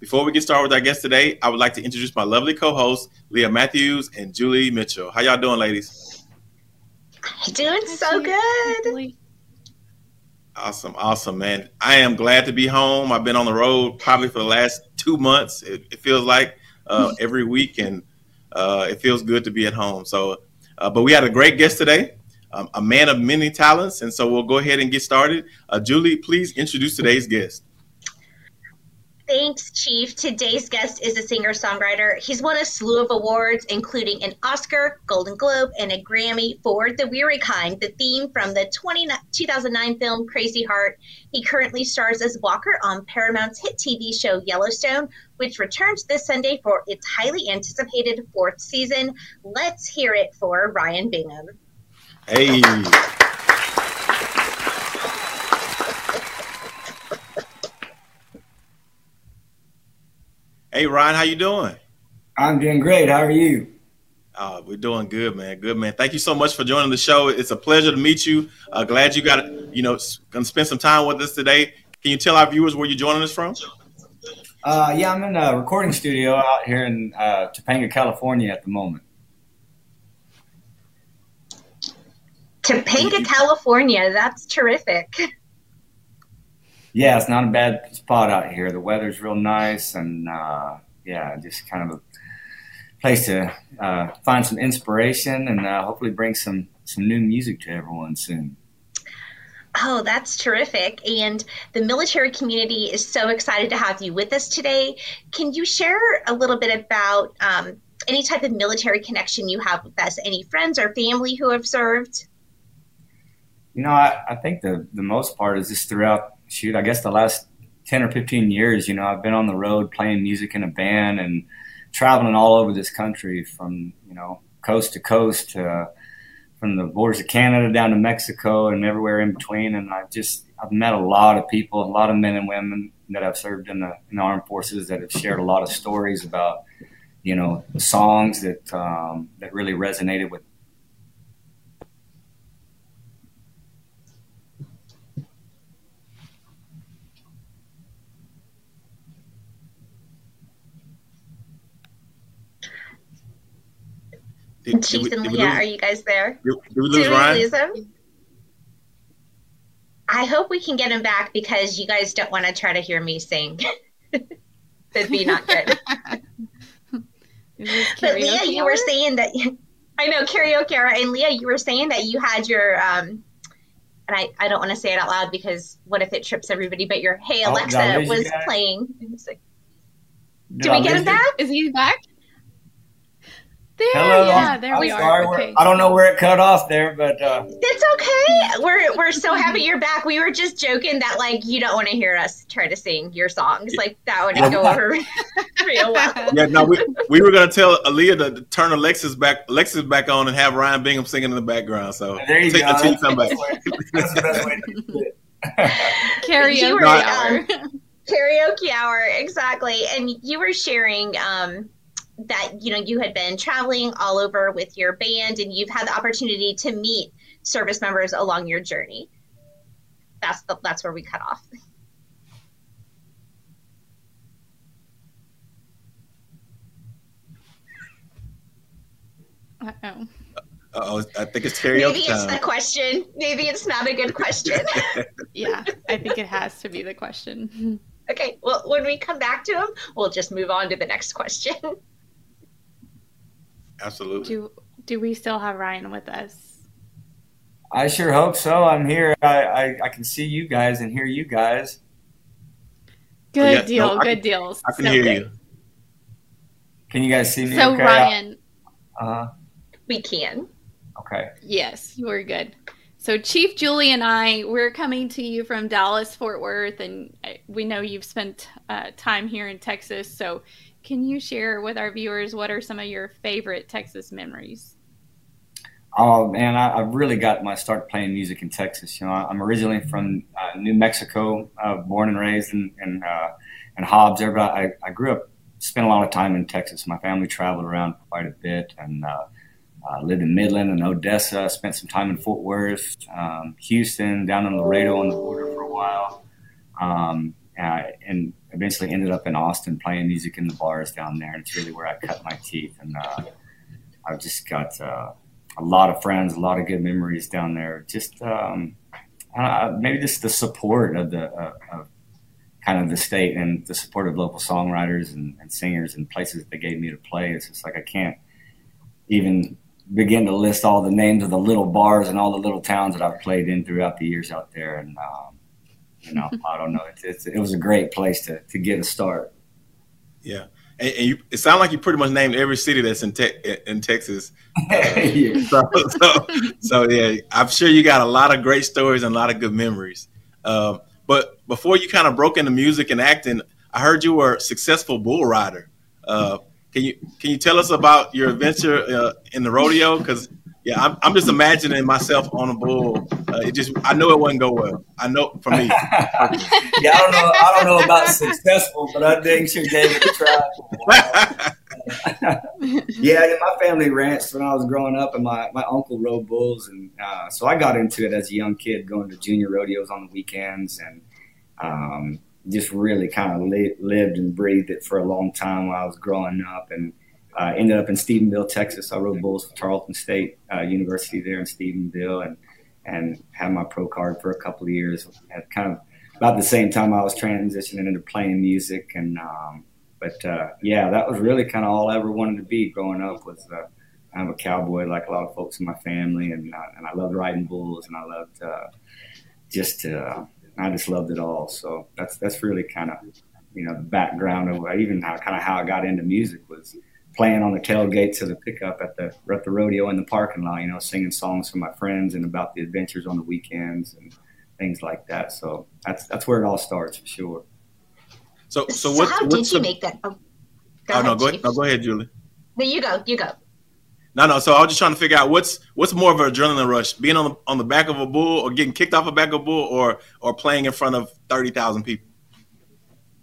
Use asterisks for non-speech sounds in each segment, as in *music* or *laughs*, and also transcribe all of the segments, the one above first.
Before we get started with our guest today, I would like to introduce my lovely co-hosts, Leah Matthews and Julie Mitchell. How y'all doing, ladies? Doing so good. Awesome, awesome, man. I am glad to be home. I've been on the road probably for the last two months. It, it feels like uh, *laughs* every week, and uh, it feels good to be at home. So, uh, but we had a great guest today, um, a man of many talents, and so we'll go ahead and get started. Uh, Julie, please introduce today's guest. Thanks, Chief. Today's guest is a singer songwriter. He's won a slew of awards, including an Oscar, Golden Globe, and a Grammy for The Weary Kind, the theme from the 20, 2009 film Crazy Heart. He currently stars as Walker on Paramount's hit TV show Yellowstone, which returns this Sunday for its highly anticipated fourth season. Let's hear it for Ryan Bingham. Hey. Hey Ryan, how you doing? I'm doing great. How are you? Uh, we're doing good, man. Good, man. Thank you so much for joining the show. It's a pleasure to meet you. Uh, glad you got, you know, going to spend some time with us today. Can you tell our viewers where you're joining us from? Uh, yeah, I'm in a recording studio out here in uh, Topanga, California at the moment. Topanga, California. That's terrific. *laughs* Yeah, it's not a bad spot out here. The weather's real nice, and uh, yeah, just kind of a place to uh, find some inspiration and uh, hopefully bring some some new music to everyone soon. Oh, that's terrific. And the military community is so excited to have you with us today. Can you share a little bit about um, any type of military connection you have with us? Any friends or family who have served? You know, I, I think the, the most part is just throughout shoot, I guess the last 10 or 15 years, you know, I've been on the road playing music in a band and traveling all over this country from, you know, coast to coast, to, from the borders of Canada down to Mexico and everywhere in between. And I've just, I've met a lot of people, a lot of men and women that I've served in the, in the armed forces that have shared a lot of stories about, you know, songs that, um, that really resonated with Did, Chief and Leah, are you guys there? Did, did we lose did Ryan? We lose him? I hope we can get him back because you guys don't want to try to hear me sing. *laughs* That'd be not good. *laughs* but Leah, you were saying that I know karaoke and Leah, you were saying that you had your um and I, I don't want to say it out loud because what if it trips everybody, but your Hey oh, Alexa oh, was playing. Like, do we get him back? Is he back? There, Hello. yeah, there I'm we sorry, are. Okay. I don't know where it cut off there, but uh... it's okay. We're we're so happy you're back. We were just joking that like you don't want to hear us try to sing your songs. Like that wouldn't go over *laughs* real well. Yeah, no, we, we were gonna tell Aaliyah to turn Alexis back Alexis back on and have Ryan Bingham singing in the background. So there you take, go. Until you come back. That's the best way to do it. *laughs* Karaoke hour. Um, karaoke hour, exactly. And you were sharing um that you know you had been traveling all over with your band and you've had the opportunity to meet service members along your journey that's the that's where we cut off Uh-oh. oh I think it's karaoke Maybe it's the question. Maybe it's not a good question. *laughs* yeah, I think it has to be the question. Okay, well, when we come back to him, we'll just move on to the next question. Absolutely. Do do we still have Ryan with us? I sure hope so. I'm here. I, I, I can see you guys and hear you guys. Good yeah, deal. No, good can, deals. I can so hear good. you. Can you guys see me? So okay? Ryan. Uh huh. We can. Okay. Yes, you are good. So, Chief Julie and I, we're coming to you from Dallas, Fort Worth, and we know you've spent uh, time here in Texas. So, can you share with our viewers what are some of your favorite Texas memories? Oh man, I, I really got my start playing music in Texas. You know, I'm originally from uh, New Mexico, uh, born and raised in in, uh, in Hobbs. But I, I grew up, spent a lot of time in Texas. My family traveled around quite a bit, and uh, uh, lived in Midland and Odessa. Spent some time in Fort Worth, um, Houston, down in Laredo on the border for a while, um, and eventually ended up in Austin playing music in the bars down there. And it's really where I cut my teeth. And uh, I've just got uh, a lot of friends, a lot of good memories down there. Just um, maybe just the support of the uh, of kind of the state and the support of local songwriters and, and singers and places that they gave me to play. It's just like I can't even begin to list all the names of the little bars and all the little towns that I've played in throughout the years out there. And um, you know, I don't know. It's, it's, it was a great place to to get a start. Yeah, and, and you, it sounds like you pretty much named every city that's in te- in Texas. Uh, *laughs* yeah. *laughs* so, so, so, yeah, I'm sure you got a lot of great stories and a lot of good memories. Um, but before you kind of broke into music and acting, I heard you were a successful bull rider. Uh, can you can you tell us about your adventure uh, in the rodeo? Because yeah, I'm, I'm just imagining myself on a bull. Uh, it just I know it wouldn't go well. I know for me. *laughs* yeah, I don't know. I don't know about successful, but I think sure gave it a try. *laughs* yeah, my family ranched when I was growing up, and my, my uncle rode bulls, and uh, so I got into it as a young kid, going to junior rodeos on the weekends, and um, just really kind of li- lived and breathed it for a long time while I was growing up, and uh, ended up in Stephenville, Texas. I rode bulls for Tarleton State uh, University there in Stephenville, and and had my pro card for a couple of years. At kind of about the same time I was transitioning into playing music, and um, but uh, yeah, that was really kind of all I ever wanted to be growing up. Was uh, I'm a cowboy like a lot of folks in my family, and uh, and I loved riding bulls, and I loved uh, just I just loved it all. So that's that's really kind of you know the background of even how kind of how I got into music was playing on the tailgates of the pickup at the at the rodeo in the parking lot. You know, singing songs for my friends and about the adventures on the weekends and things like that. So that's that's where it all starts for sure. So so, what? How did you the, make that? Oh, go oh ahead, no, go ahead. No, go ahead, Julie. No, you go. You go. No, no. So I was just trying to figure out what's what's more of an adrenaline rush: being on the on the back of a bull, or getting kicked off a back of a bull, or or playing in front of thirty thousand people.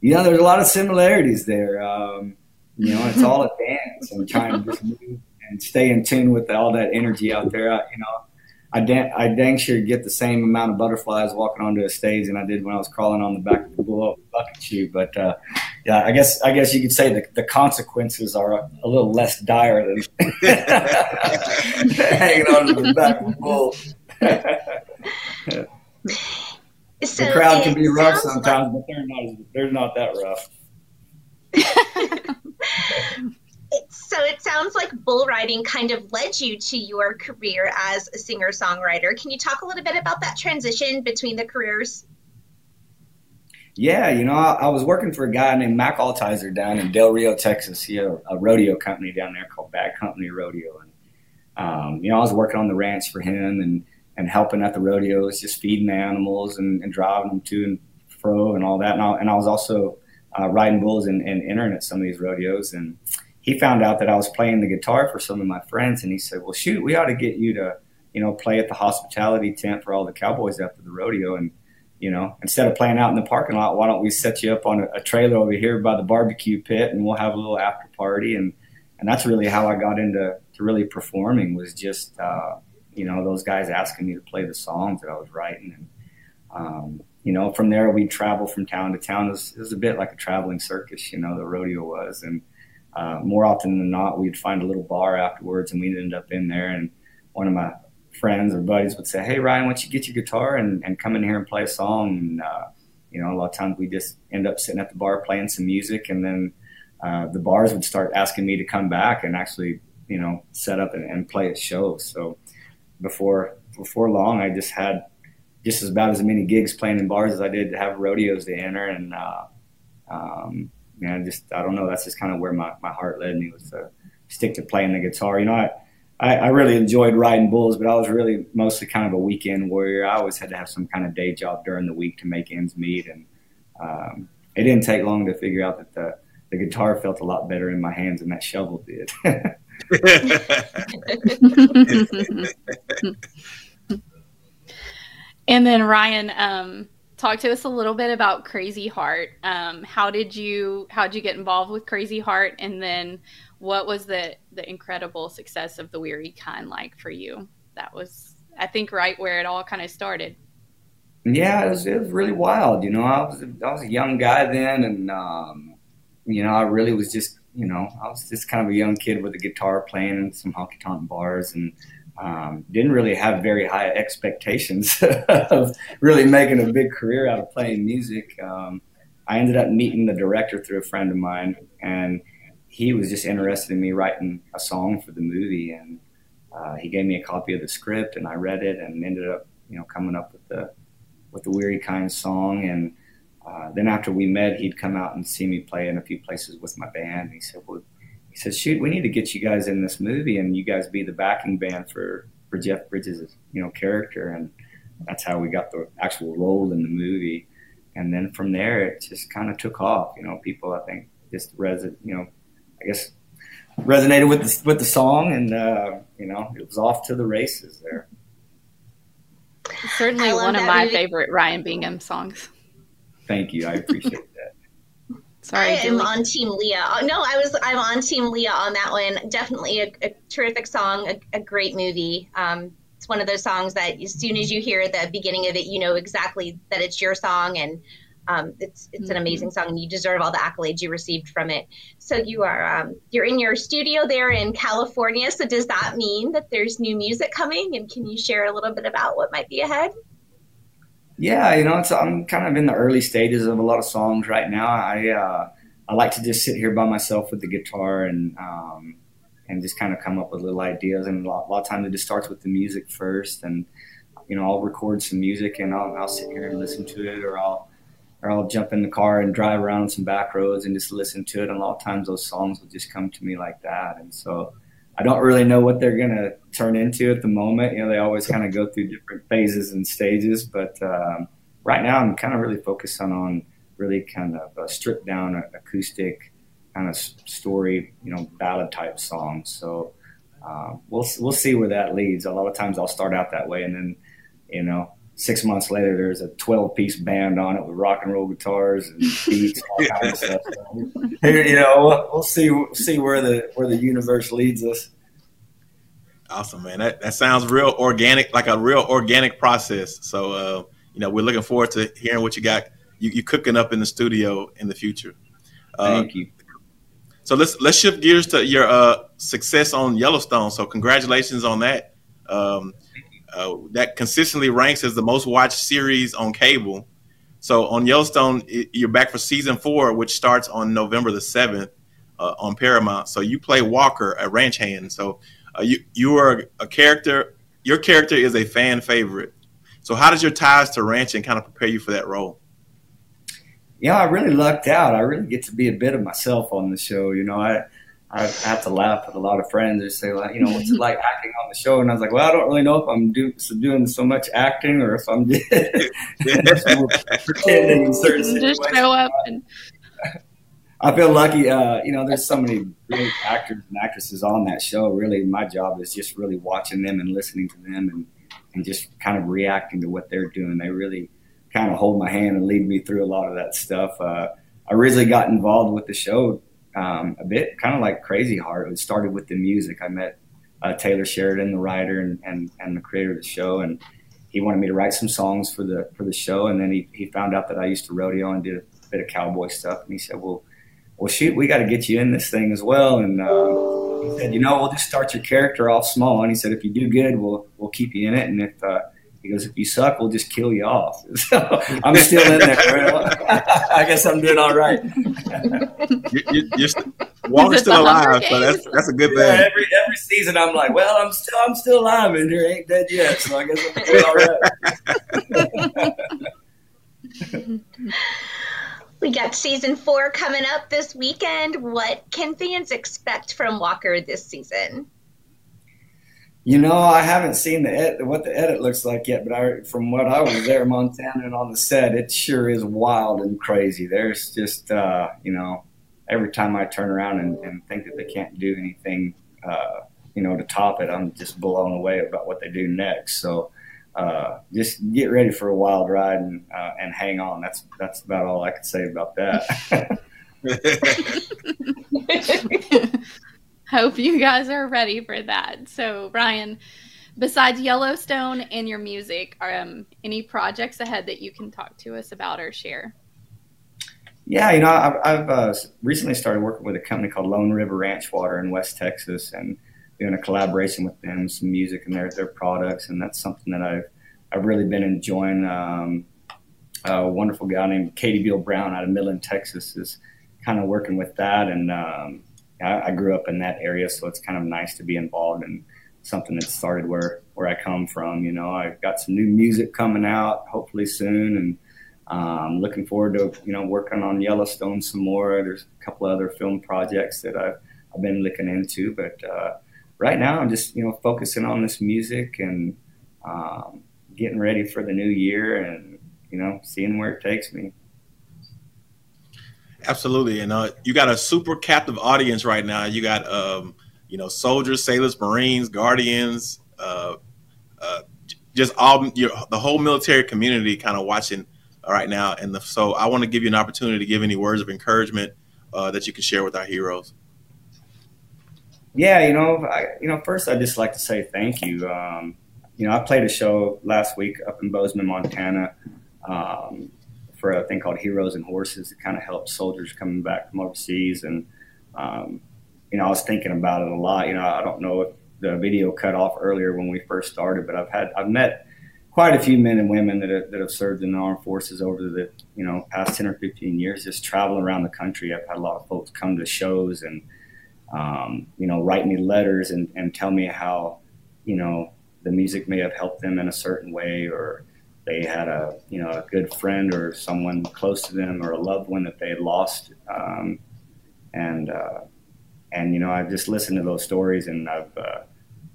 Yeah, there's a lot of similarities there. Um, you know, it's all a dance and trying to just move and stay in tune with all that energy out there. I, you know, I, dan- I dang sure get the same amount of butterflies walking onto a stage than I did when I was crawling on the back of the blow bucket shoe. But uh, yeah, I guess I guess you could say the, the consequences are a, a little less dire than *laughs* hanging onto the back of *laughs* the bull. so the crowd can be rough sometimes, like- but they're not they're not that rough. *laughs* so it sounds like bull riding kind of led you to your career as a singer songwriter. Can you talk a little bit about that transition between the careers? Yeah, you know, I, I was working for a guy named Mack Altizer down in Del Rio, Texas. He had a, a rodeo company down there called Bad Company Rodeo, and um, you know, I was working on the ranch for him and and helping at the rodeos, just feeding the animals and, and driving them to and fro and all that. And I, and I was also uh, riding bulls and, and entering at some of these rodeos. And he found out that I was playing the guitar for some of my friends, and he said, "Well, shoot, we ought to get you to, you know, play at the hospitality tent for all the cowboys after the rodeo." And you know, instead of playing out in the parking lot, why don't we set you up on a, a trailer over here by the barbecue pit, and we'll have a little after party. And and that's really how I got into to really performing was just uh, you know those guys asking me to play the songs that I was writing and. Um, you know, from there we'd travel from town to town. It was, it was, a bit like a traveling circus, you know, the rodeo was. And uh, more often than not, we'd find a little bar afterwards and we'd end up in there. And one of my friends or buddies would say, Hey, Ryan, why don't you get your guitar and, and come in here and play a song? And, uh, you know, a lot of times we just end up sitting at the bar playing some music. And then uh, the bars would start asking me to come back and actually, you know, set up and, and play at shows. So before, before long, I just had just as about as many gigs playing in bars as I did to have rodeos to enter. And, uh, um, you know, just, I don't know, that's just kind of where my, my heart led me was to stick to playing the guitar. You know, I, I, I, really enjoyed riding bulls, but I was really mostly kind of a weekend warrior. I always had to have some kind of day job during the week to make ends meet, and um, it didn't take long to figure out that the the guitar felt a lot better in my hands than that shovel did. *laughs* *laughs* and then Ryan, um, talk to us a little bit about Crazy Heart. Um, how did you how did you get involved with Crazy Heart, and then what was the the incredible success of the Weary Kind like for you? That was, I think, right where it all kind of started. Yeah, it was, it was really wild. You know, I was I was a young guy then, and um, you know, I really was just you know I was just kind of a young kid with a guitar playing in some honky tonk bars and um, didn't really have very high expectations *laughs* of really making a big career out of playing music. Um, I ended up meeting the director through a friend of mine, and he was just interested in me writing a song for the movie. And uh, he gave me a copy of the script, and I read it, and ended up, you know, coming up with the with the Weary Kind song. And uh, then after we met, he'd come out and see me play in a few places with my band. And He said, "Well, he says, shoot, we need to get you guys in this movie and you guys be the backing band for, for Jeff Bridges' you know, character. And that's how we got the actual role in the movie. And then from there, it just kind of took off. You know, people, I think, just reson, you know, I guess resonated with the, with the song and, uh, you know, it was off to the races there. Certainly one of my movie. favorite Ryan Bingham songs. Thank you. I appreciate Sorry, I am on Team Leah. Oh, no, I was I'm on Team Leah on that one. Definitely a, a terrific song, a, a great movie. Um, it's one of those songs that as soon as you hear the beginning of it, you know exactly that it's your song, and um, it's it's an amazing song, and you deserve all the accolades you received from it. So you are um, you're in your studio there in California. So does that mean that there's new music coming? And can you share a little bit about what might be ahead? Yeah, you know, it's I'm kind of in the early stages of a lot of songs right now. I uh, I like to just sit here by myself with the guitar and um, and just kind of come up with little ideas. And a lot, a lot of times it just starts with the music first, and you know, I'll record some music and I'll, I'll sit here and listen to it, or I'll or I'll jump in the car and drive around some back roads and just listen to it. And a lot of times those songs will just come to me like that, and so I don't really know what they're going to turn into at the moment. You know, they always kind of go through different phases and stages, but um, right now I'm kind of really focused on, on really kind of a stripped down acoustic kind of story, you know, ballad type songs. So uh, we'll we'll see where that leads. A lot of times I'll start out that way, and then you know, six months later there's a 12 piece band on it with rock and roll guitars and *laughs* beats, all kinds of stuff. So, you know, we'll, we'll see see where the where the universe leads us. Awesome, man. That that sounds real organic, like a real organic process. So, uh, you know, we're looking forward to hearing what you got you, you cooking up in the studio in the future. Uh, Thank you. So let's let's shift gears to your uh, success on Yellowstone. So congratulations on that. Um, uh, that consistently ranks as the most watched series on cable. So on Yellowstone, it, you're back for season four, which starts on November the seventh uh, on Paramount. So you play Walker, a ranch hand. So uh, you you are a character. Your character is a fan favorite. So how does your ties to ranching kind of prepare you for that role? Yeah, I really lucked out. I really get to be a bit of myself on the show. You know, I I have to laugh with a lot of friends. They say, like, you know, what's it like acting on the show? And I was like, well, I don't really know if I'm do, so doing so much acting or if I'm *laughs* just, pretending in certain situations. Just show up and I feel lucky. Uh, you know, there's so many great actors and actresses on that show. Really, my job is just really watching them and listening to them and, and just kind of reacting to what they're doing. They really kind of hold my hand and lead me through a lot of that stuff. Uh, I originally got involved with the show um, a bit, kind of like Crazy Heart. It started with the music. I met uh, Taylor Sheridan, the writer and, and, and the creator of the show, and he wanted me to write some songs for the for the show. And then he, he found out that I used to rodeo and did a bit of cowboy stuff, and he said, "Well." well, shoot, we got to get you in this thing as well. And uh, he said, you know, we'll just start your character off small. And he said, if you do good, we'll we'll keep you in it. And if uh, he goes, if you suck, we'll just kill you off. *laughs* So I'm still in there. *laughs* I guess I'm doing all right. you, you're, st- Walker's still alive, so that's that's a good thing. Yeah, every every season, I'm like, well, I'm still I'm still alive in here, ain't dead yet. So I guess I'm doing all right. *laughs* We got season four coming up this weekend. What can fans expect from Walker this season? You know, I haven't seen the ed- what the edit looks like yet, but I, from what I was there, Montana, and on the set, it sure is wild and crazy. There's just, uh, you know, every time I turn around and, and think that they can't do anything, uh, you know, to top it, I'm just blown away about what they do next. So, uh, just get ready for a wild ride and uh, and hang on. That's that's about all I can say about that. *laughs* *laughs* *laughs* Hope you guys are ready for that. So, Ryan, besides Yellowstone and your music, um, any projects ahead that you can talk to us about or share? Yeah, you know, I've, I've uh, recently started working with a company called Lone River Ranch Water in West Texas, and doing a collaboration with them, some music and their their products, and that's something that I've I've really been enjoying. Um, a wonderful guy named Katie Beal Brown out of Midland, Texas, is kind of working with that, and um, I, I, grew up in that area, so it's kind of nice to be involved in something that started where where I come from. You know, I've got some new music coming out, hopefully soon, and um, looking forward to you know working on Yellowstone some more. There's a couple other film projects that I've I've been looking into, but uh, right now I'm just you know focusing on this music and um, getting ready for the new year and you know seeing where it takes me. Absolutely, and uh, you got a super captive audience right now. You got um, you know soldiers, sailors, marines, guardians, uh, uh, just all your, the whole military community kind of watching right now. And the, so I want to give you an opportunity to give any words of encouragement uh, that you can share with our heroes. Yeah, you know, I, you know, first I'd just like to say thank you. Um, you know, I played a show last week up in Bozeman, Montana, um, for a thing called Heroes and Horses to kind of help soldiers coming back from overseas. And, um, you know, I was thinking about it a lot. You know, I don't know if the video cut off earlier when we first started, but I've had, I've met quite a few men and women that have, that have served in the armed forces over the, you know, past 10 or 15 years, just traveling around the country. I've had a lot of folks come to shows and, um, you know, write me letters and, and tell me how, you know, the music may have helped them in a certain way or they had a, you know, a good friend or someone close to them or a loved one that they had lost. Um, and, uh, and, you know, I've just listened to those stories and I've uh,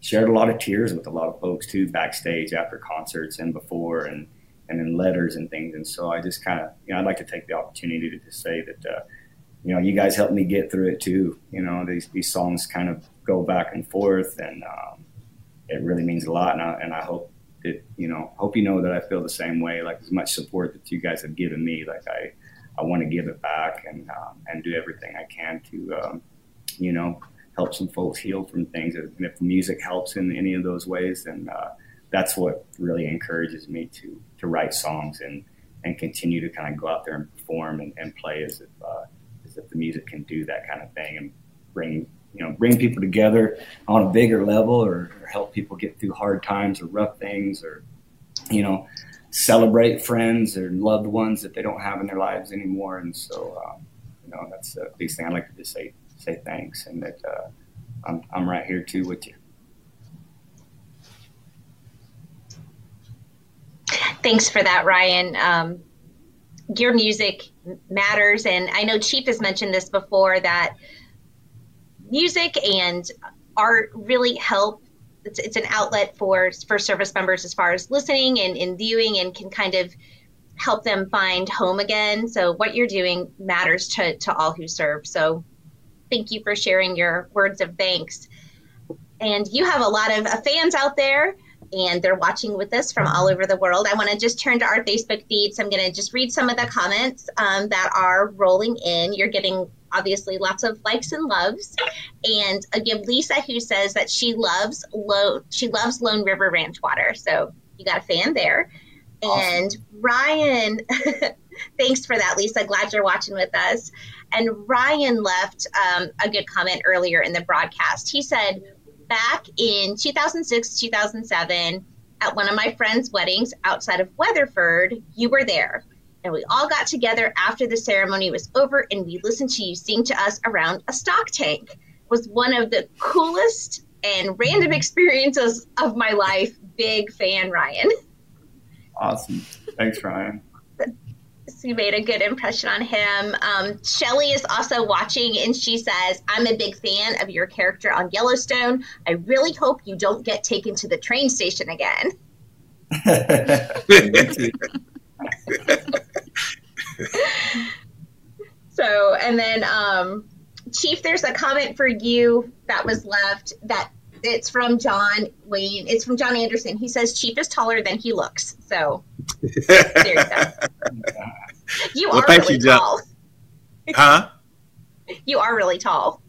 shared a lot of tears with a lot of folks too, backstage after concerts and before and, and in letters and things. And so I just kind of, you know, I'd like to take the opportunity to, to say that, uh, you know, you guys helped me get through it too. You know, these these songs kind of go back and forth, and um, it really means a lot. And I, and I hope you know, hope you know that I feel the same way. Like as much support that you guys have given me, like I I want to give it back and um, and do everything I can to um, you know help some folks heal from things. And if music helps in any of those ways, then uh, that's what really encourages me to to write songs and and continue to kind of go out there and perform and, and play as if uh, is that the music can do that kind of thing and bring you know bring people together on a bigger level or, or help people get through hard times or rough things or you know celebrate friends or loved ones that they don't have in their lives anymore. And so um, you know that's the least thing. I'd like to just say say thanks and that uh, I'm, I'm right here too with you. Thanks for that Ryan. Um, your music matters. And I know Chief has mentioned this before that music and art really help. It's, it's an outlet for for service members as far as listening and, and viewing and can kind of help them find home again. So what you're doing matters to, to all who serve. So thank you for sharing your words of thanks. And you have a lot of fans out there and they're watching with us from all over the world. I want to just turn to our Facebook feed. So I'm going to just read some of the comments um, that are rolling in. You're getting obviously lots of likes and loves. And again, Lisa who says that she loves Lone, she loves Lone River Ranch water. So you got a fan there. Awesome. And Ryan, *laughs* thanks for that, Lisa. Glad you're watching with us. And Ryan left um, a good comment earlier in the broadcast. He said, back in 2006, 2007, at one of my friend's weddings outside of Weatherford, you were there. And we all got together after the ceremony was over and we listened to you sing to us around a stock tank. It was one of the coolest and random experiences of my life. Big fan, Ryan. Awesome. Thanks, Ryan. You made a good impression on him. Um, Shelly is also watching, and she says, "I'm a big fan of your character on Yellowstone. I really hope you don't get taken to the train station again." *laughs* so, and then um, Chief, there's a comment for you that was left that it's from John Wayne. It's from John Anderson. He says Chief is taller than he looks. So *laughs* there you go. *laughs* You well, are really you, tall. Huh? *laughs* You are really tall.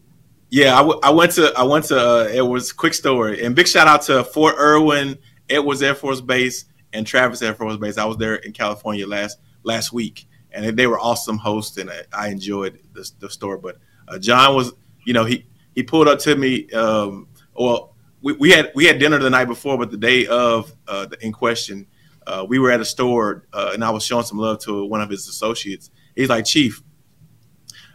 Yeah, I, w- I went to I went to uh, it was quick story and big shout out to Fort Irwin, Edwards Air Force Base, and Travis Air Force Base. I was there in California last last week, and they were awesome hosts, and I, I enjoyed the, the store. But uh, John was, you know, he he pulled up to me. Um, well, we, we had we had dinner the night before, but the day of uh, the, in question, uh, we were at a store, uh, and I was showing some love to one of his associates. He's like, Chief,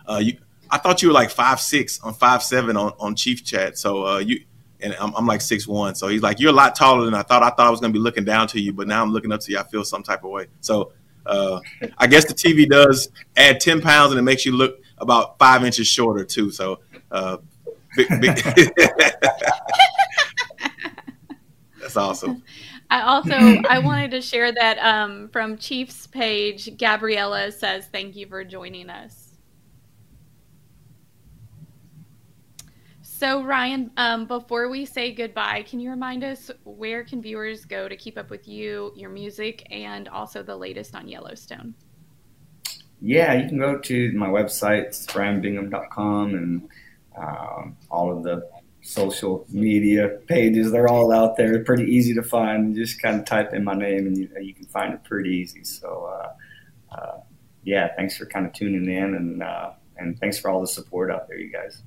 uh, you, I thought you were like five six on five seven on, on Chief Chat. So uh, you and I'm, I'm like six one. So he's like, you're a lot taller than I thought. I thought I was gonna be looking down to you, but now I'm looking up to you. I feel some type of way. So uh, I guess the TV does add ten pounds, and it makes you look about five inches shorter too. So uh, big, big *laughs* that's awesome. I also *laughs* I wanted to share that um, from Chief's page. Gabriella says, "Thank you for joining us." So Ryan, um, before we say goodbye, can you remind us where can viewers go to keep up with you, your music, and also the latest on Yellowstone? Yeah, you can go to my website, ryanbingham.com, and um, all of the social media pages. They're all out there. Pretty easy to find. You just kind of type in my name, and you, you can find it pretty easy. So, uh, uh, yeah, thanks for kind of tuning in, and uh, and thanks for all the support out there, you guys.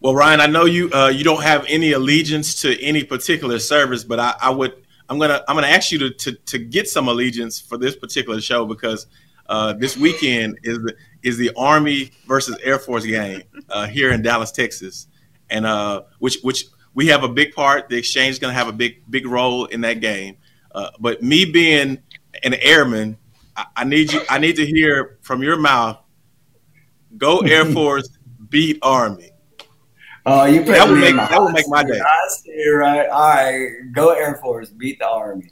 Well, Ryan, I know you uh, you don't have any allegiance to any particular service, but I, I would I'm gonna I'm gonna ask you to, to, to get some allegiance for this particular show because uh, this weekend is the is the Army versus Air Force game uh, here in Dallas, Texas, and uh, which which we have a big part. The exchange is gonna have a big big role in that game. Uh, but me being an airman, I, I need you I need to hear from your mouth. Go *laughs* Air Force, beat Army. Oh, you put that would make that would make my day. I see, right? All right, go Air Force, beat the Army.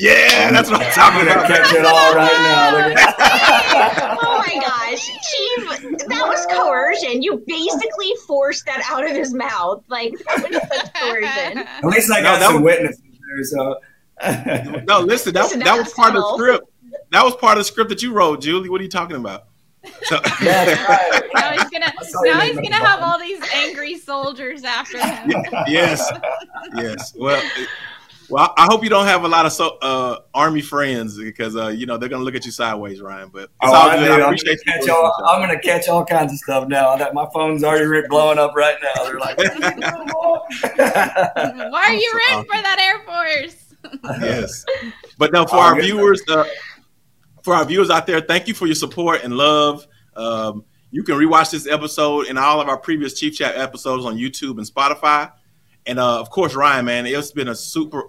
Yeah, that's what I'm talking about. Catch it all right now. *laughs* oh my gosh, Chief, that was coercion. You basically forced that out of his mouth. Like that was such coercion. At least I got no, some was, witnesses there. So *laughs* no, listen, that, listen, that, that was part of the script. That was part of the script that you wrote, Julie. What are you talking about? So, *laughs* right. now he's gonna now he's gonna have all these angry soldiers after him. yes, yes. Well, well, I hope you don't have a lot of so, uh, army friends because uh, you know they're gonna look at you sideways, Ryan. But it's oh, all good. I, I appreciate I'm gonna, all, I'm gonna catch all kinds of stuff now. That my phone's already blowing up right now. They're like, *laughs* "Why are you running for that Air Force?" *laughs* yes, but now for our viewers, uh, for our viewers out there, thank you for your support and love. Um, you can rewatch this episode and all of our previous Chief Chat episodes on YouTube and Spotify. And uh, of course, Ryan, man, it's been a super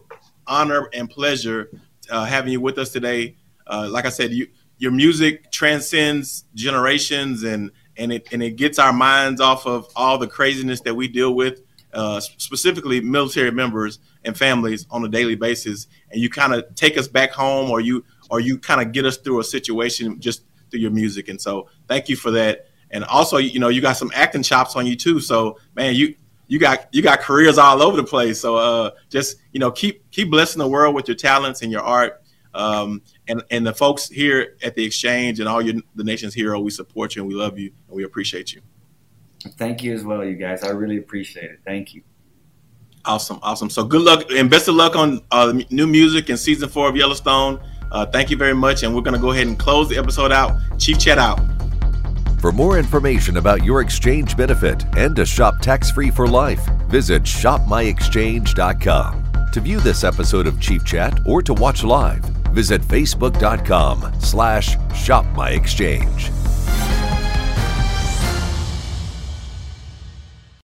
honor and pleasure uh, having you with us today. Uh, like I said, you, your music transcends generations and and it and it gets our minds off of all the craziness that we deal with, uh, specifically military members and families on a daily basis. And you kind of take us back home, or you or you kind of get us through a situation just through your music. And so thank you for that. And also, you know, you got some acting chops on you too. So man, you you got you got careers all over the place. So uh, just you know, keep keep blessing the world with your talents and your art. Um, and and the folks here at the exchange and all your the nation's hero, we support you and we love you and we appreciate you. Thank you as well, you guys. I really appreciate it. Thank you. Awesome, awesome. So good luck and best of luck on uh, new music and season four of Yellowstone. Uh, thank you very much. And we're going to go ahead and close the episode out. Chief Chat out. For more information about your exchange benefit and to shop tax free for life, visit shopmyexchange.com. To view this episode of Chief Chat or to watch live, visit facebook.com slash shopmyexchange.